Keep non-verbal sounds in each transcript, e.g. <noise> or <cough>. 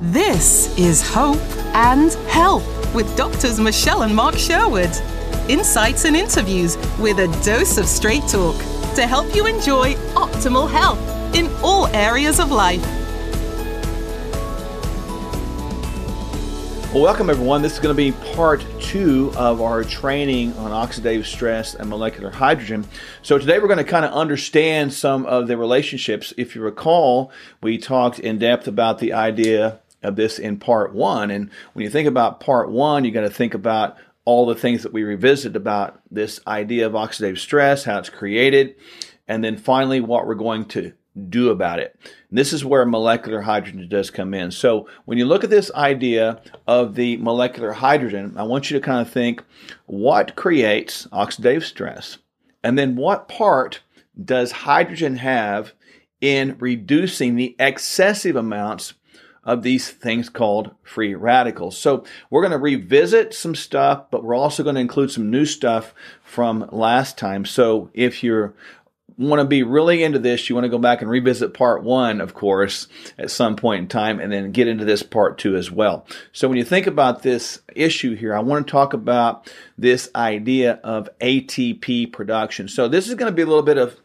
This is Hope and Help with doctors Michelle and Mark Sherwood. Insights and interviews with a dose of straight talk to help you enjoy optimal health in all areas of life. Well, welcome everyone. This is going to be part two of our training on oxidative stress and molecular hydrogen. So today we're going to kind of understand some of the relationships. If you recall, we talked in depth about the idea of this in part one. And when you think about part one, you got to think about all the things that we revisited about this idea of oxidative stress, how it's created, and then finally what we're going to do about it. And this is where molecular hydrogen does come in. So when you look at this idea of the molecular hydrogen, I want you to kind of think what creates oxidative stress, and then what part does hydrogen have in reducing the excessive amounts of these things called free radicals. So we're going to revisit some stuff, but we're also going to include some new stuff from last time. So if you're want to be really into this, you want to go back and revisit part one, of course, at some point in time, and then get into this part two as well. So when you think about this issue here, I want to talk about this idea of ATP production. So this is going to be a little bit of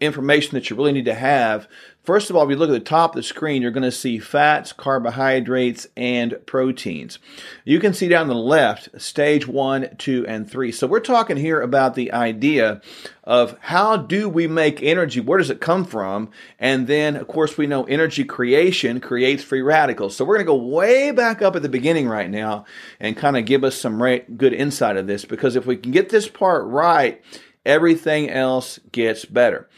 information that you really need to have First of all, if you look at the top of the screen, you're going to see fats, carbohydrates, and proteins. You can see down the left, stage one, two, and three. So we're talking here about the idea of how do we make energy? Where does it come from? And then, of course, we know energy creation creates free radicals. So we're going to go way back up at the beginning right now and kind of give us some good insight of this because if we can get this part right, everything else gets better.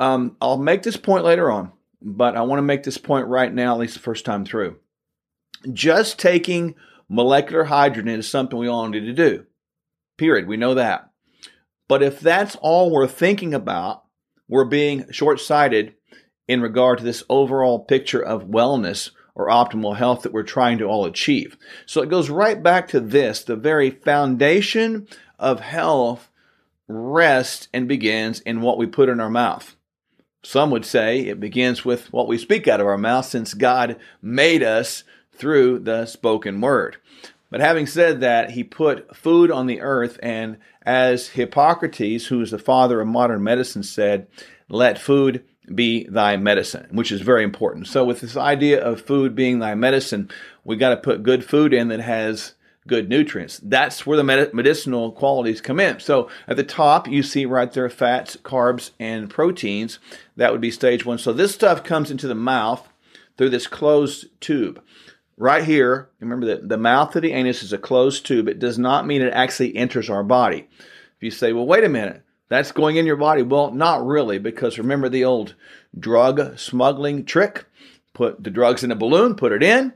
Um, I'll make this point later on, but I want to make this point right now, at least the first time through. Just taking molecular hydrogen is something we all need to do. Period. We know that. But if that's all we're thinking about, we're being short sighted in regard to this overall picture of wellness or optimal health that we're trying to all achieve. So it goes right back to this the very foundation of health rests and begins in what we put in our mouth. Some would say it begins with what we speak out of our mouth since God made us through the spoken word. But having said that, he put food on the earth, and as Hippocrates, who is the father of modern medicine, said, let food be thy medicine, which is very important. So, with this idea of food being thy medicine, we got to put good food in that has good nutrients. That's where the medicinal qualities come in. So at the top, you see right there fats, carbs, and proteins. That would be stage one. So this stuff comes into the mouth through this closed tube. Right here, remember that the mouth of the anus is a closed tube. It does not mean it actually enters our body. If you say, well, wait a minute, that's going in your body. Well, not really, because remember the old drug smuggling trick? Put the drugs in a balloon, put it in,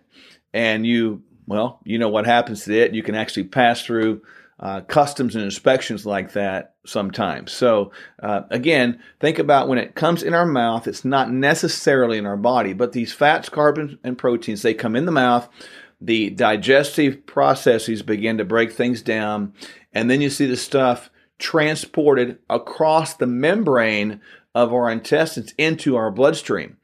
and you well, you know what happens to it. You can actually pass through uh, customs and inspections like that sometimes. So, uh, again, think about when it comes in our mouth, it's not necessarily in our body, but these fats, carbons, and proteins, they come in the mouth. The digestive processes begin to break things down, and then you see the stuff transported across the membrane of our intestines into our bloodstream.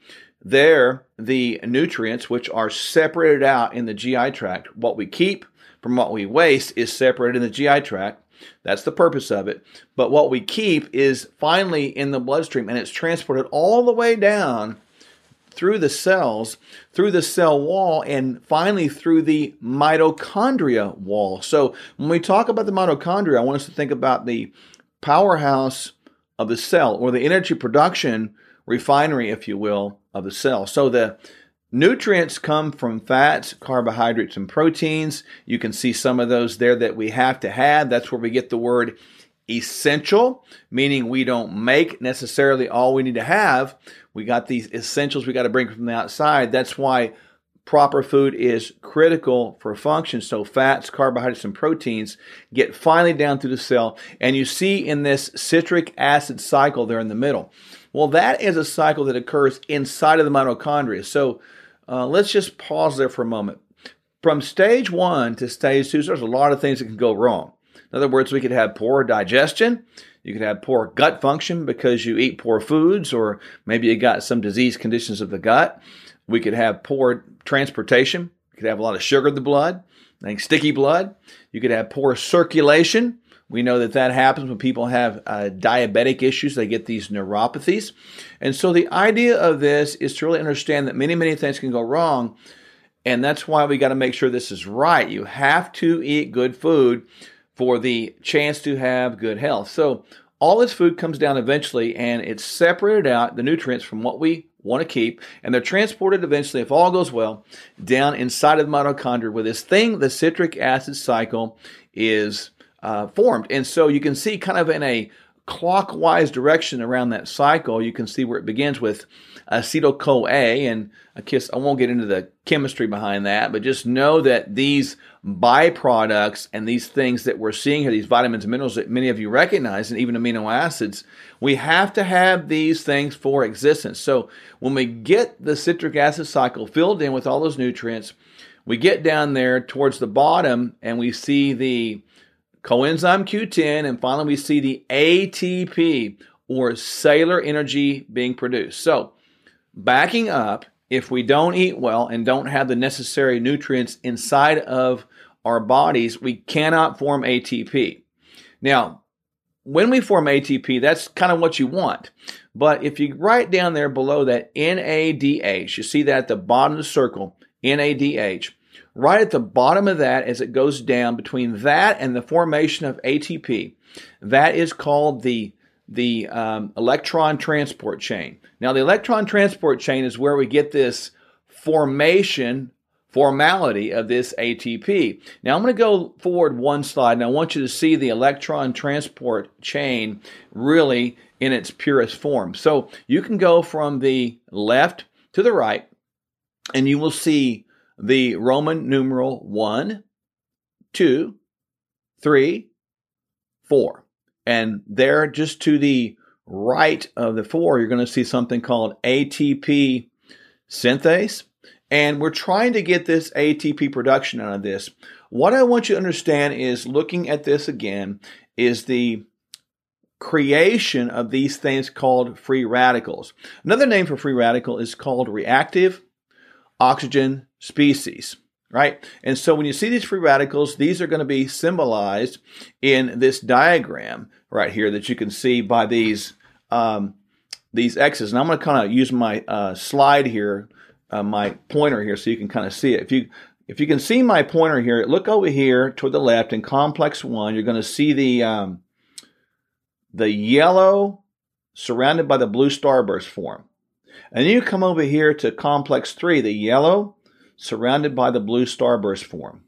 There, the nutrients, which are separated out in the GI tract, what we keep from what we waste is separated in the GI tract. That's the purpose of it. But what we keep is finally in the bloodstream and it's transported all the way down through the cells, through the cell wall, and finally through the mitochondria wall. So when we talk about the mitochondria, I want us to think about the powerhouse of the cell or the energy production refinery, if you will, of the cell. So the nutrients come from fats, carbohydrates, and proteins. You can see some of those there that we have to have. That's where we get the word essential, meaning we don't make necessarily all we need to have. We got these essentials we got to bring from the outside. That's why proper food is critical for function. So fats, carbohydrates, and proteins get finally down through the cell. And you see in this citric acid cycle there in the middle. Well, that is a cycle that occurs inside of the mitochondria. So uh, let's just pause there for a moment. From stage one to stage two, there's a lot of things that can go wrong. In other words, we could have poor digestion. You could have poor gut function because you eat poor foods, or maybe you got some disease conditions of the gut. We could have poor transportation. You could have a lot of sugar in the blood, like sticky blood. You could have poor circulation. We know that that happens when people have uh, diabetic issues. They get these neuropathies. And so the idea of this is to really understand that many, many things can go wrong. And that's why we got to make sure this is right. You have to eat good food for the chance to have good health. So all this food comes down eventually and it's separated out, the nutrients from what we want to keep, and they're transported eventually, if all goes well, down inside of the mitochondria where this thing, the citric acid cycle, is uh, formed. And so you can see kind of in a clockwise direction around that cycle, you can see where it begins with acetyl CoA. And I guess I won't get into the chemistry behind that, but just know that these byproducts and these things that we're seeing here, these vitamins and minerals that many of you recognize, and even amino acids, we have to have these things for existence. So when we get the citric acid cycle filled in with all those nutrients, we get down there towards the bottom and we see the coenzyme Q10, and finally we see the ATP or cellular energy being produced. So, backing up, if we don't eat well and don't have the necessary nutrients inside of our bodies, we cannot form ATP. Now, when we form ATP, that's kind of what you want. But if you write down there below that NADH, you see that at the bottom of the circle, NADH, right at the bottom of that as it goes down between that and the formation of ATP. That is called the the um, electron transport chain. Now, the electron transport chain is where we get this formation formality of this ATP. Now, I'm going to go forward one slide, and I want you to see the electron transport chain really in its purest form. So you can go from the left to the right, and you will see the Roman numeral 1, 2, 3, 4. And there, just to the right of the 4, you're going to see something called ATP synthase. And we're trying to get this ATP production out of this. What I want you to understand is looking at this again is the creation of these things called free radicals. Another name for free radical is called reactive oxygen species, right? And so when you see these free radicals, these are going to be symbolized in this diagram right here that you can see by these um, these X's. And I'm going to kind of use my uh, slide here, uh, my pointer here, so you can kind of see it. If you if you can see my pointer here, look over here toward the left in complex one. You're going to see the um, the yellow surrounded by the blue starburst form. And then you come over here to complex 3, the yellow surrounded by the blue starburst form.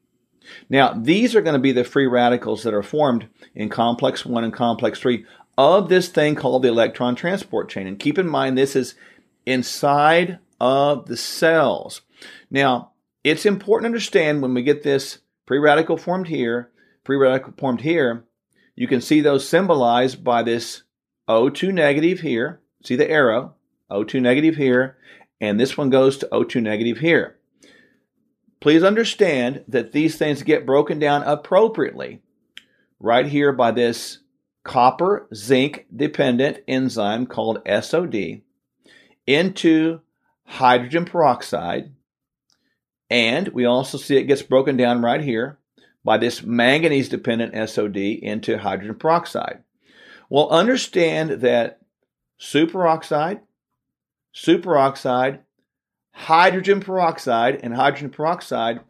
Now, these are going to be the free radicals that are formed in complex 1 and complex 3 of this thing called the electron transport chain. And keep in mind, this is inside of the cells. Now, it's important to understand when we get this free radical formed here, free radical formed here, you can see those symbolized by this O2 negative here. See the arrow, O2 negative here, and this one goes to O2 negative here. Please understand that these things get broken down appropriately right here by this copper zinc dependent enzyme called SOD into hydrogen peroxide. And we also see it gets broken down right here by this manganese dependent SOD into hydrogen peroxide. Well, understand that superoxide, superoxide, hydrogen peroxide, and hydrogen peroxide,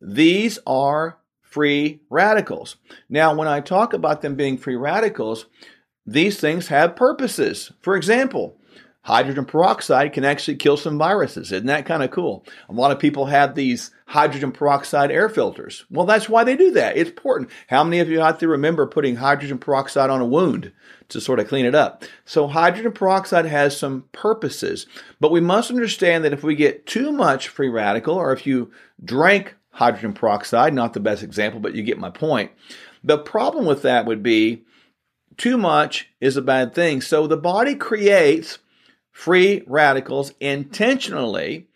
these are free radicals. Now, when I talk about them being free radicals, these things have purposes. For example, hydrogen peroxide can actually kill some viruses. Isn't that kind of cool? A lot of people have these hydrogen peroxide air filters. Well, that's why they do that. It's important. How many of you out there remember putting hydrogen peroxide on a wound to sort of clean it up? So, hydrogen peroxide has some purposes, but we must understand that if we get too much free radical, or if you drank hydrogen peroxide, not the best example, but you get my point. The problem with that would be too much is a bad thing. So, the body creates free radicals intentionally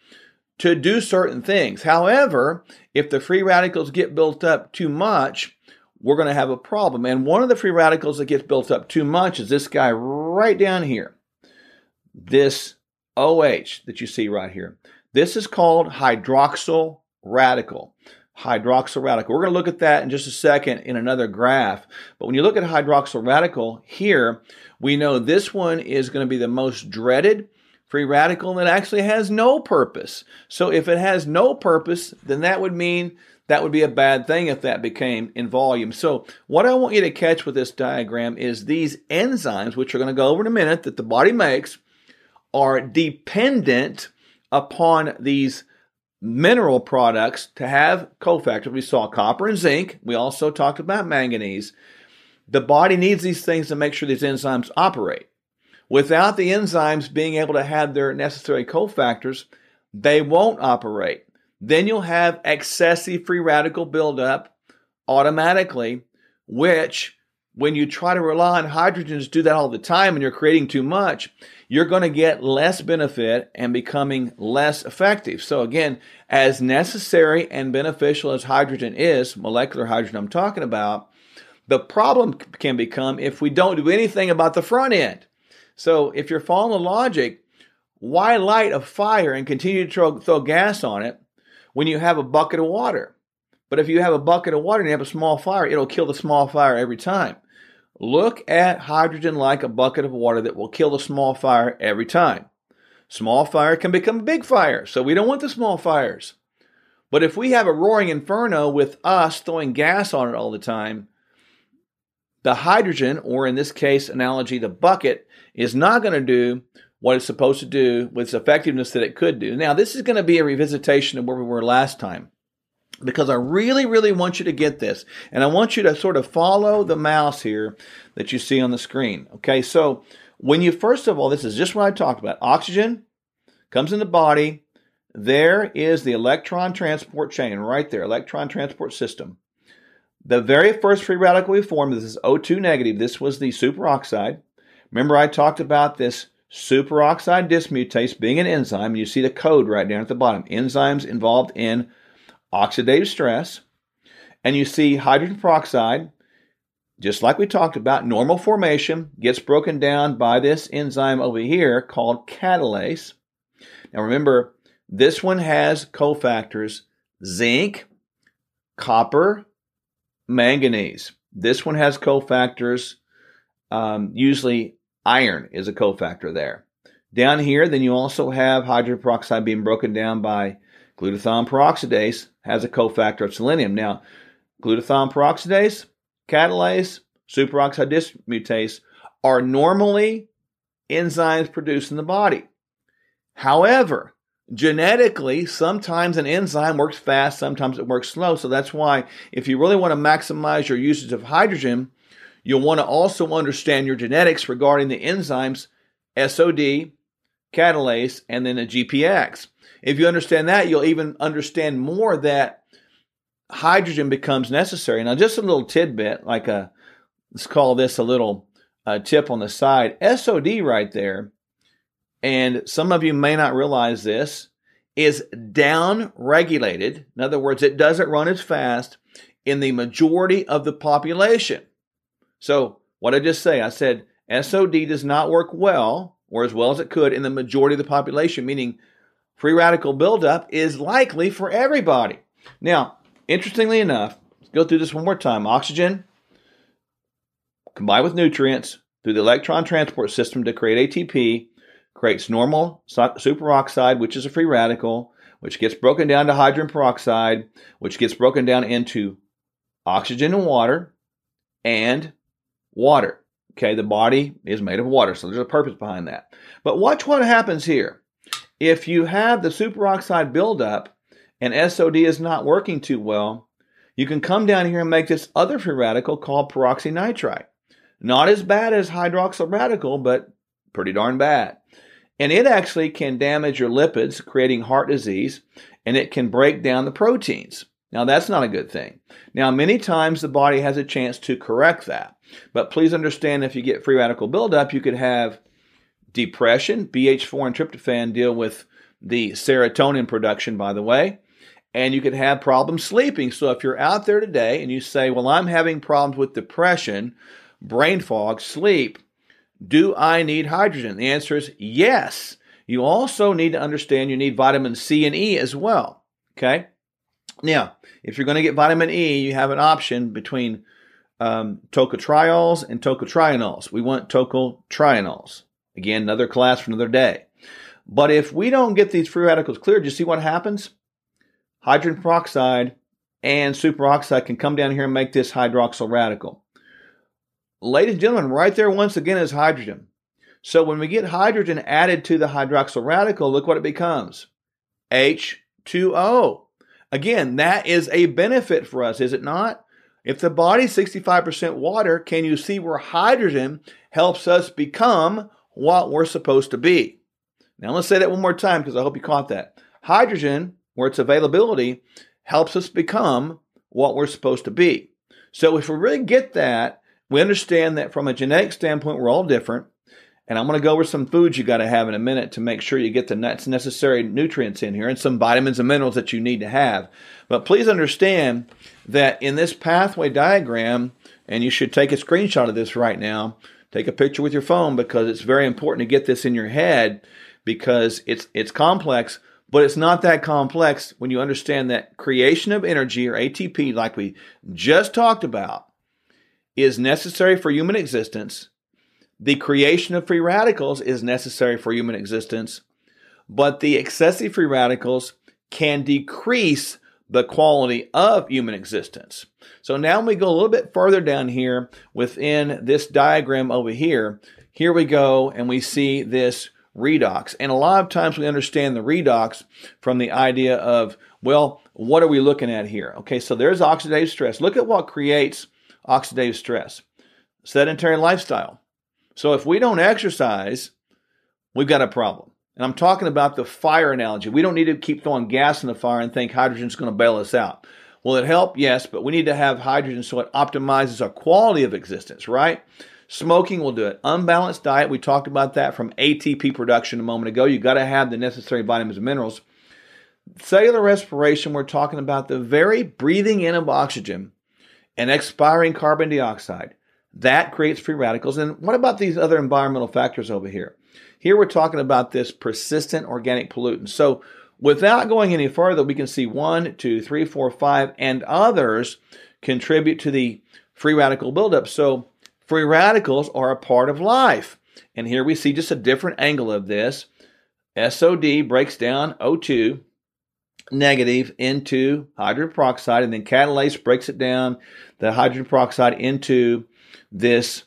to do certain things. However, if the free radicals get built up too much, we're going to have a problem. And one of the free radicals that gets built up too much is this guy right down here. This OH that you see right here. This is called hydroxyl radical. Hydroxyl radical. We're going to look at that in just a second in another graph. But when you look at hydroxyl radical here, we know this one is going to be the most dreaded free radical that actually has no purpose. So if it has no purpose, then that would mean that would be a bad thing if that became in volume. So what I want you to catch with this diagram is these enzymes, which we're going to go over in a minute, that the body makes, are dependent upon these mineral products to have cofactors. We saw copper and zinc. We also talked about manganese. The body needs these things to make sure these enzymes operate. Without the enzymes being able to have their necessary cofactors, they won't operate. Then you'll have excessive free radical buildup automatically, which when you try to rely on hydrogens to do that all the time and you're creating too much, you're going to get less benefit and becoming less effective. So again, as necessary and beneficial as hydrogen is, molecular hydrogen I'm talking about, the problem can become if we don't do anything about the front end. So if you're following the logic, why light a fire and continue to throw, throw gas on it when you have a bucket of water? But if you have a bucket of water and you have a small fire, it'll kill the small fire every time. Look at hydrogen like a bucket of water that will kill a small fire every time. Small fire can become a big fire, so we don't want the small fires. But if we have a roaring inferno with us throwing gas on it all the time, the hydrogen, or in this case analogy, the bucket, is not going to do what it's supposed to do with its effectiveness that it could do. Now, this is going to be a revisitation of where we were last time because I really, really want you to get this. And I want you to sort of follow the mouse here that you see on the screen. Okay, so when you first of all, this is just what I talked about oxygen comes in the body. There is the electron transport chain right there, electron transport system. The very first free radical we formed, this is O2 negative. This was the superoxide. Remember, I talked about this superoxide dismutase being an enzyme. You see the code right down at the bottom. Enzymes involved in oxidative stress. And you see hydrogen peroxide, just like we talked about, normal formation gets broken down by this enzyme over here called catalase. Now remember, this one has cofactors zinc, copper, manganese. This one has cofactors um, usually Iron is a cofactor there. Down here, then you also have hydrogen peroxide being broken down by glutathione peroxidase, has a cofactor of selenium. Now, glutathione peroxidase, catalase, superoxide dismutase are normally enzymes produced in the body. However, genetically, sometimes an enzyme works fast, sometimes it works slow. So that's why if you really want to maximize your usage of hydrogen, You'll want to also understand your genetics regarding the enzymes SOD, catalase, and then the GPX. If you understand that, you'll even understand more that hydrogen becomes necessary. Now, just a little tidbit, like a let's call this a little uh, tip on the side. SOD right there, and some of you may not realize this, is down regulated. In other words, it doesn't run as fast in the majority of the population. So, what I just say, I said SOD does not work well or as well as it could in the majority of the population, meaning free radical buildup is likely for everybody. Now, interestingly enough, let's go through this one more time. Oxygen combined with nutrients through the electron transport system to create ATP creates normal superoxide, which is a free radical, which gets broken down to hydrogen peroxide, which gets broken down into oxygen and water, and water. Okay, the body is made of water, so there's a purpose behind that. But watch what happens here. If you have the superoxide buildup and SOD is not working too well, you can come down here and make this other free radical called peroxynitrite. Not as bad as hydroxyl radical, but pretty darn bad. And it actually can damage your lipids, creating heart disease, and it can break down the proteins. Now, that's not a good thing. Now, many times the body has a chance to correct that. But please understand if you get free radical buildup, you could have depression. BH4 and tryptophan deal with the serotonin production, by the way. And you could have problems sleeping. So if you're out there today and you say, Well, I'm having problems with depression, brain fog, sleep, do I need hydrogen? The answer is yes. You also need to understand you need vitamin C and E as well. Okay? Now, if you're going to get vitamin E, you have an option between um, tocotriols and tocotrienols. We want tocotrienols. Again, another class for another day. But if we don't get these free radicals cleared, you see what happens? Hydrogen peroxide and superoxide can come down here and make this hydroxyl radical. Ladies and gentlemen, right there once again is hydrogen. So when we get hydrogen added to the hydroxyl radical, look what it becomes H2O. Again, that is a benefit for us, is it not? If the body's 65% water, can you see where hydrogen helps us become what we're supposed to be? Now let's say that one more time because I hope you caught that. Hydrogen, where its availability, helps us become what we're supposed to be. So if we really get that, we understand that from a genetic standpoint, we're all different. And I'm going to go over some foods you got to have in a minute to make sure you get the necessary nutrients in here and some vitamins and minerals that you need to have. But please understand that in this pathway diagram, and you should take a screenshot of this right now, take a picture with your phone because it's very important to get this in your head because it's it's complex, but it's not that complex when you understand that creation of energy or ATP like we just talked about is necessary for human existence. The creation of free radicals is necessary for human existence, but the excessive free radicals can decrease the quality of human existence. So now we go a little bit further down here within this diagram over here. Here we go and we see this redox. And a lot of times we understand the redox from the idea of, well, what are we looking at here? Okay, so there's oxidative stress. Look at what creates oxidative stress sedentary lifestyle. So if we don't exercise, we've got a problem. And I'm talking about the fire analogy. We don't need to keep throwing gas in the fire and think hydrogen's going to bail us out. Will it help? Yes, but we need to have hydrogen so it optimizes our quality of existence, right? Smoking will do it. Unbalanced diet, we talked about that from ATP production a moment ago. You got to have the necessary vitamins and minerals. Cellular respiration, we're talking about the very breathing in of oxygen and expiring carbon dioxide. That creates free radicals. And what about these other environmental factors over here? Here we're talking about this persistent organic pollutant. So without going any further, we can see one, two, three, four, five, and others contribute to the free radical buildup. So free radicals are a part of life. And here we see just a different angle of this. SOD breaks down O2 negative into hydrogen peroxide, and then catalase breaks it down, the hydrogen peroxide into this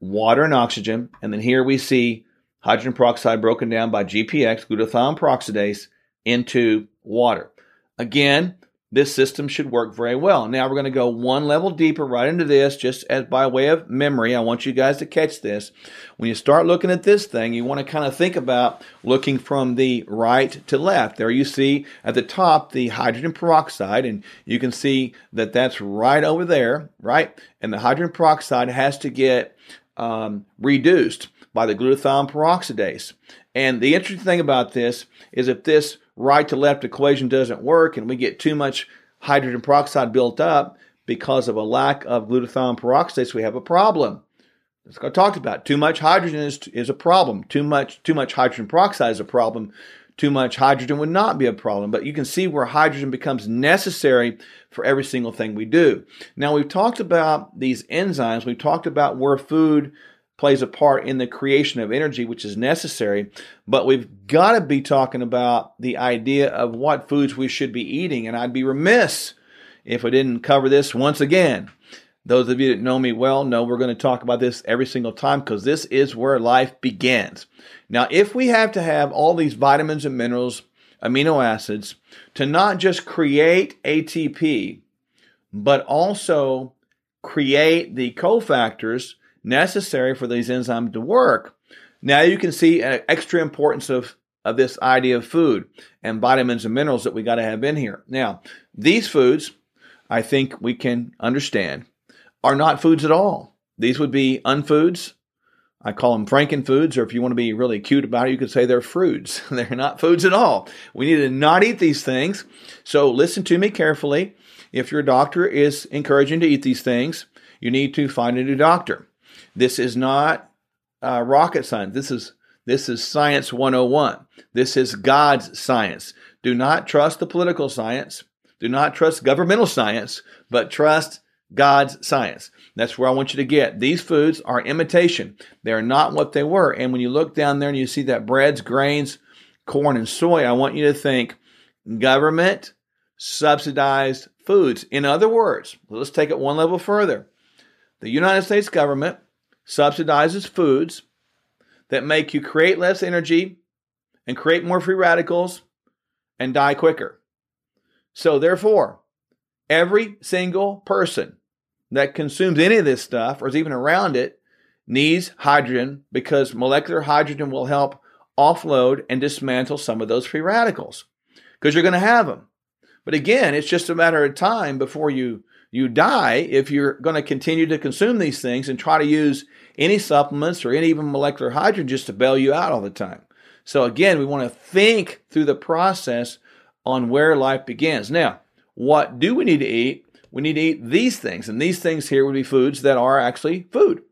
water and oxygen. And then here we see hydrogen peroxide broken down by GPX, glutathione peroxidase, into water. Again, this system should work very well. Now we're going to go one level deeper right into this, just as by way of memory. I want you guys to catch this. When you start looking at this thing, you want to kind of think about looking from the right to left. There you see at the top the hydrogen peroxide, and you can see that that's right over there, right? And the hydrogen peroxide has to get um, reduced by the glutathione peroxidase. And the interesting thing about this is if this right to left equation doesn't work and we get too much hydrogen peroxide built up because of a lack of glutathione peroxidase, we have a problem. That's what I talked about. Too much hydrogen is, is a problem. Too much too much hydrogen peroxide is a problem. Too much hydrogen would not be a problem. But you can see where hydrogen becomes necessary for every single thing we do. Now we've talked about these enzymes. We've talked about where food plays a part in the creation of energy, which is necessary. But we've got to be talking about the idea of what foods we should be eating. And I'd be remiss if I didn't cover this once again. Those of you that know me well know we're going to talk about this every single time because this is where life begins. Now, if we have to have all these vitamins and minerals, amino acids, to not just create ATP, but also create the cofactors necessary for these enzymes to work. Now you can see an extra importance of, of this idea of food and vitamins and minerals that we got to have in here. Now, these foods, I think we can understand, are not foods at all. These would be unfoods. I call them frankenfoods, or if you want to be really cute about it, you could say they're fruits. <laughs> they're not foods at all. We need to not eat these things. So listen to me carefully. If your doctor is encouraging to eat these things, you need to find a new doctor. This is not uh, rocket science. This is This is Science 101. This is God's science. Do not trust the political science. Do not trust governmental science, but trust God's science. That's where I want you to get. These foods are imitation. They are not what they were. And when you look down there and you see that breads, grains, corn, and soy, I want you to think government subsidized foods. In other words, let's take it one level further. The United States government subsidizes foods that make you create less energy and create more free radicals and die quicker. So, therefore, every single person that consumes any of this stuff or is even around it needs hydrogen because molecular hydrogen will help offload and dismantle some of those free radicals because you're going to have them. But again, it's just a matter of time before you you die if you're going to continue to consume these things and try to use any supplements or any even molecular hydrogen just to bail you out all the time. So again, we want to think through the process on where life begins. Now, what do we need to eat? We need to eat these things, and these things here would be foods that are actually food.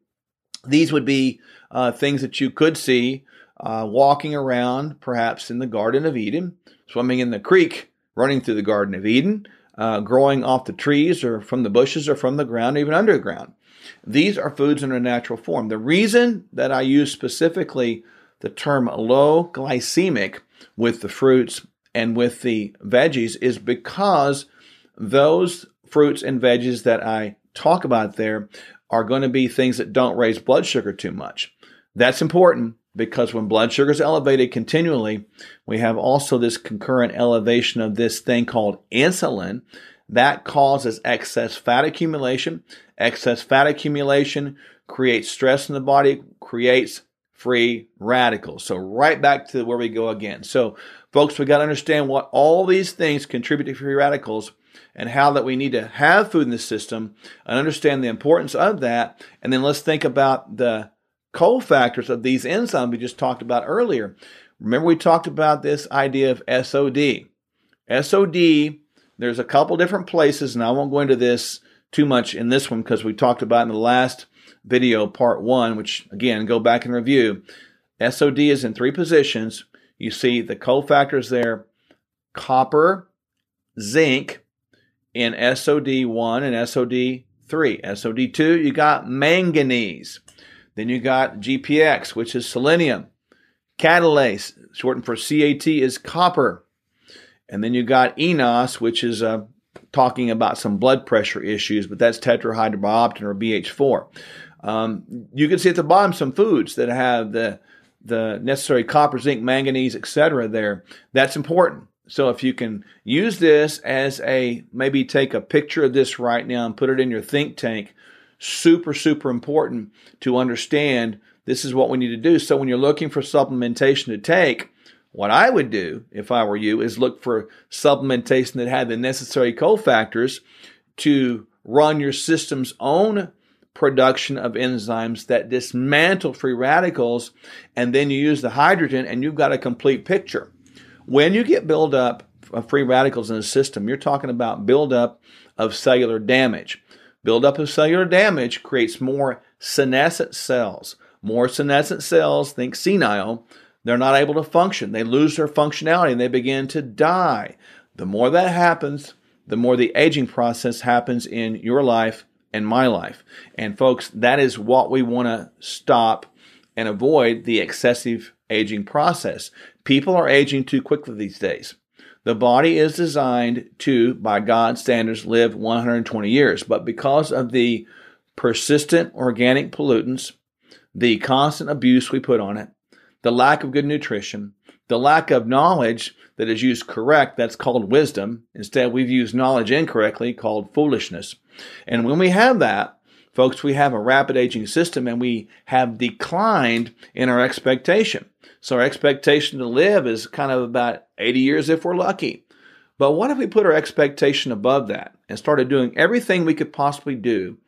These would be uh, things that you could see uh, walking around, perhaps in the Garden of Eden, swimming in the creek, running through the Garden of Eden, uh, growing off the trees or from the bushes or from the ground, even underground. These are foods in their natural form. The reason that I use specifically the term low glycemic with the fruits and with the veggies is because those fruits and veggies that I talk about there are going to be things that don't raise blood sugar too much. That's important because when blood sugar is elevated continually, we have also this concurrent elevation of this thing called insulin that causes excess fat accumulation. Excess fat accumulation creates stress in the body, creates free radicals. So right back to where we go again. So folks, we got to understand what all these things contribute to free radicals and how that we need to have food in the system and understand the importance of that. And then let's think about the cofactors of these enzymes we just talked about earlier. Remember we talked about this idea of SOD. SOD, there's a couple different places and I won't go into this too much in this one because we talked about in the last video, part one, which again, go back and review. SOD is in three positions. You see the cofactors there copper, zinc in SOD1 and SOD3. SOD2, you got manganese. Then you got GPX, which is selenium. Catalase, shortened for CAT, is copper. And then you got eNOS, which is uh, talking about some blood pressure issues, but that's tetrahydrobiopterin or BH4. Um, you can see at the bottom some foods that have the the necessary copper, zinc, manganese, etc. There, that's important. So if you can use this as a maybe take a picture of this right now and put it in your think tank, super super important to understand. This is what we need to do. So when you're looking for supplementation to take, what I would do if I were you is look for supplementation that had the necessary cofactors to run your system's own production of enzymes that dismantle free radicals, and then you use the hydrogen, and you've got a complete picture. When you get buildup of free radicals in the system, you're talking about buildup of cellular damage. Buildup of cellular damage creates more senescent cells. More senescent cells, think senile, they're not able to function. They lose their functionality and they begin to die. The more that happens, the more the aging process happens in your life and my life. And folks, that is what we want to stop and avoid the excessive aging process. People are aging too quickly these days. The body is designed to, by God's standards, live 120 years, but because of the persistent organic pollutants, the constant abuse we put on it, the lack of good nutrition, the lack of knowledge that is used correct, that's called wisdom. Instead, we've used knowledge incorrectly, called foolishness. And when we have that, folks, we have a rapid aging system and we have declined in our expectation. So our expectation to live is kind of about 80 years if we're lucky. But what if we put our expectation above that and started doing everything we could possibly do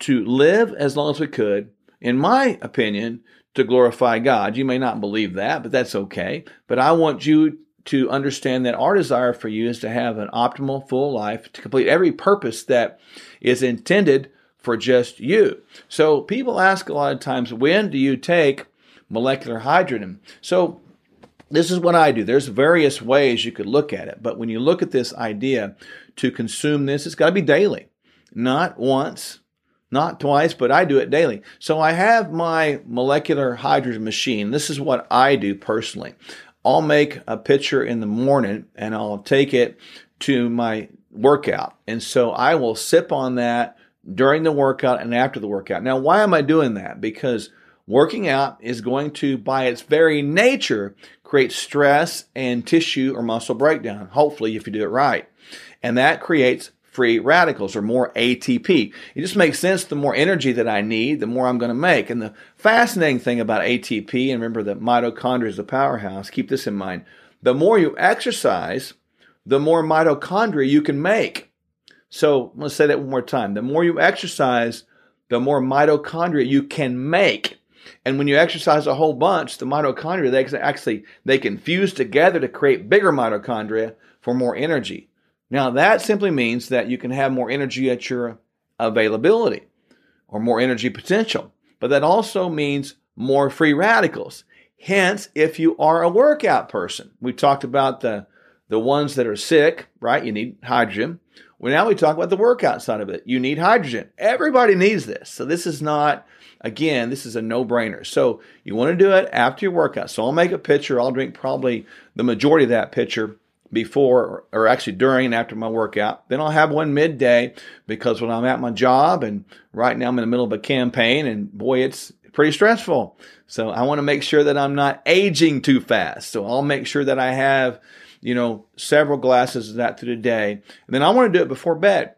to live as long as we could, in my opinion, to glorify God? You may not believe that, but that's okay. But I want you to understand that our desire for you is to have an optimal, full life, to complete every purpose that is intended for just you. So people ask a lot of times, when do you take molecular hydrogen. So this is what I do. There's various ways you could look at it, but when you look at this idea to consume this, it's got to be daily, not once, not twice, but I do it daily. So I have my molecular hydrogen machine. This is what I do personally. I'll make a pitcher in the morning and I'll take it to my workout. And so I will sip on that during the workout and after the workout. Now, why am I doing that? Because working out is going to, by its very nature, create stress and tissue or muscle breakdown, hopefully, if you do it right. And that creates free radicals or more ATP. It just makes sense the more energy that I need, the more I'm going to make. And the fascinating thing about ATP, and remember that mitochondria is the powerhouse, keep this in mind. The more you exercise, the more mitochondria you can make. So let's say that one more time. The more you exercise, the more mitochondria you can make. And when you exercise a whole bunch, the mitochondria they actually they can fuse together to create bigger mitochondria for more energy. Now, that simply means that you can have more energy at your availability or more energy potential, but that also means more free radicals. Hence, if you are a workout person, we talked about the, the ones that are sick, right? You need hydrogen. Well, now we talk about the workout side of it. You need hydrogen. Everybody needs this. So this is not, again, this is a no-brainer. So you want to do it after your workout. So I'll make a pitcher. I'll drink probably the majority of that pitcher before or actually during and after my workout. Then I'll have one midday because when I'm at my job and right now I'm in the middle of a campaign and boy, it's pretty stressful. So I want to make sure that I'm not aging too fast. So I'll make sure that I have, you know, several glasses of that through the day. And then I want to do it before bed.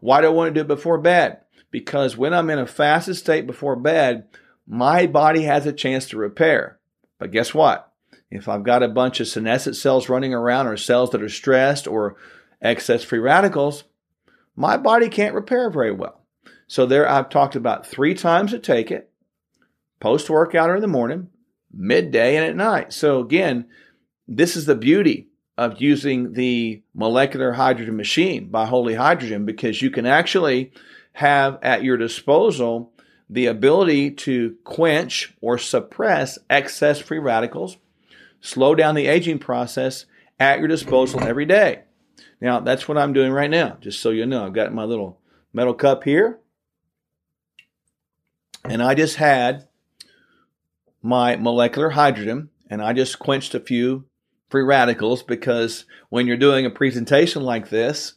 Why do I want to do it before bed? Because when I'm in a fasted state before bed, my body has a chance to repair. But guess what? If I've got a bunch of senescent cells running around or cells that are stressed or excess free radicals, my body can't repair very well. So there I've talked about three times to take it, post workout or in the morning, midday and at night. So again, this is the beauty of using the molecular hydrogen machine by Holy Hydrogen because you can actually have at your disposal the ability to quench or suppress excess free radicals slow down the aging process at your disposal every day. Now, that's what I'm doing right now, just so you know. I've got my little metal cup here. And I just had my molecular hydrogen, and I just quenched a few free radicals because when you're doing a presentation like this,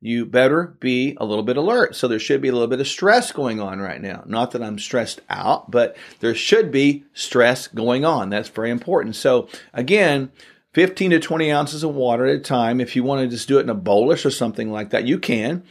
you better be a little bit alert. So there should be a little bit of stress going on right now. Not that I'm stressed out, but there should be stress going on. That's very important. So again, 15 to 20 ounces of water at a time. If you want to just do it in a bolus or something like that, you can.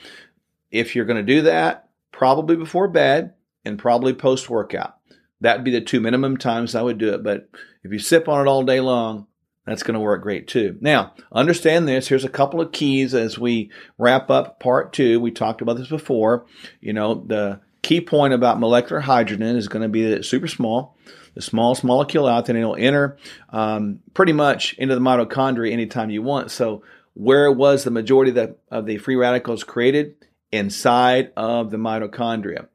If you're going to do that, probably before bed and probably post workout. That'd be the two minimum times I would do it. But if you sip on it all day long, that's going to work great too. Now, understand this. Here's a couple of keys as we wrap up part two. We talked about this before. You know, the key point about molecular hydrogen is going to be that it's super small, the smallest molecule out there, and it'll enter um, pretty much into the mitochondria anytime you want. So, where was the majority of the, of the free radicals created? Inside of the mitochondria.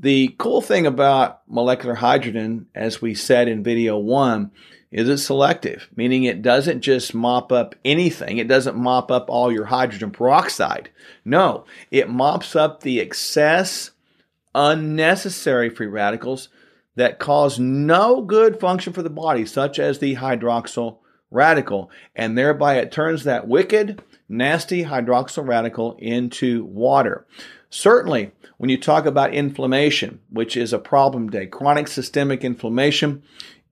The cool thing about molecular hydrogen, as we said in video one, is it selective, meaning it doesn't just mop up anything. It doesn't mop up all your hydrogen peroxide. No, it mops up the excess, unnecessary free radicals that cause no good function for the body, such as the hydroxyl radical, and thereby it turns that wicked, nasty hydroxyl radical into water. Certainly, when you talk about inflammation, which is a problem today, chronic systemic inflammation,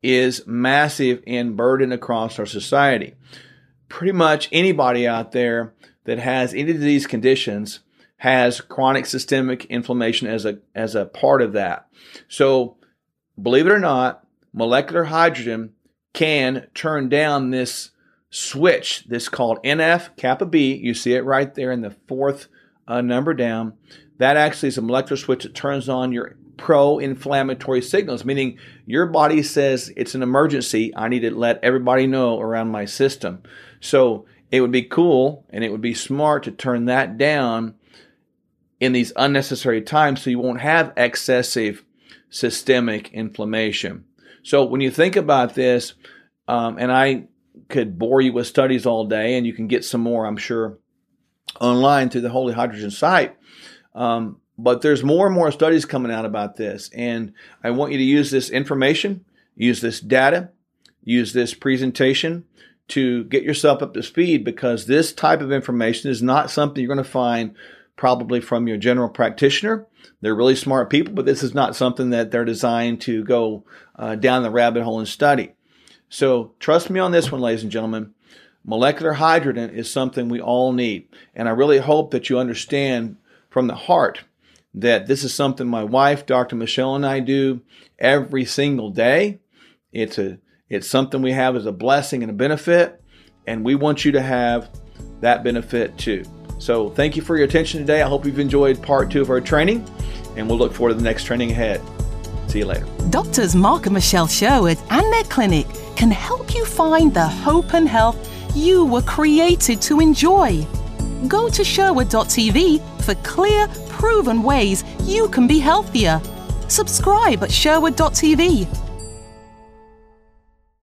is massive in burden across our society. Pretty much anybody out there that has any of these conditions has chronic systemic inflammation as a as a part of that. So, believe it or not, molecular hydrogen can turn down this switch, this called NF kappa B. You see it right there in the fourth uh, number down. That actually is a molecular switch that turns on your pro inflammatory signals, meaning your body says it's an emergency. I need to let everybody know around my system. So it would be cool and it would be smart to turn that down in these unnecessary times so you won't have excessive systemic inflammation. So when you think about this, um, and I could bore you with studies all day, and you can get some more, I'm sure, online through the Holy Hydrogen site. Um, but there's more and more studies coming out about this, and I want you to use this information, use this data, use this presentation to get yourself up to speed because this type of information is not something you're going to find probably from your general practitioner. They're really smart people, but this is not something that they're designed to go uh, down the rabbit hole and study. So trust me on this one, ladies and gentlemen. Molecular hydrogen is something we all need. And I really hope that you understand from the heart that this is something my wife, Dr. Michelle, and I do every single day. It's a it's something we have as a blessing and a benefit, and we want you to have that benefit too. So, thank you for your attention today. I hope you've enjoyed part two of our training, and we'll look forward to the next training ahead. See you later. Doctors Mark and Michelle Sherwood and their clinic can help you find the hope and health you were created to enjoy. Go to Sherwood.tv for clear, proven ways you can be healthier. Subscribe at Sherwood.tv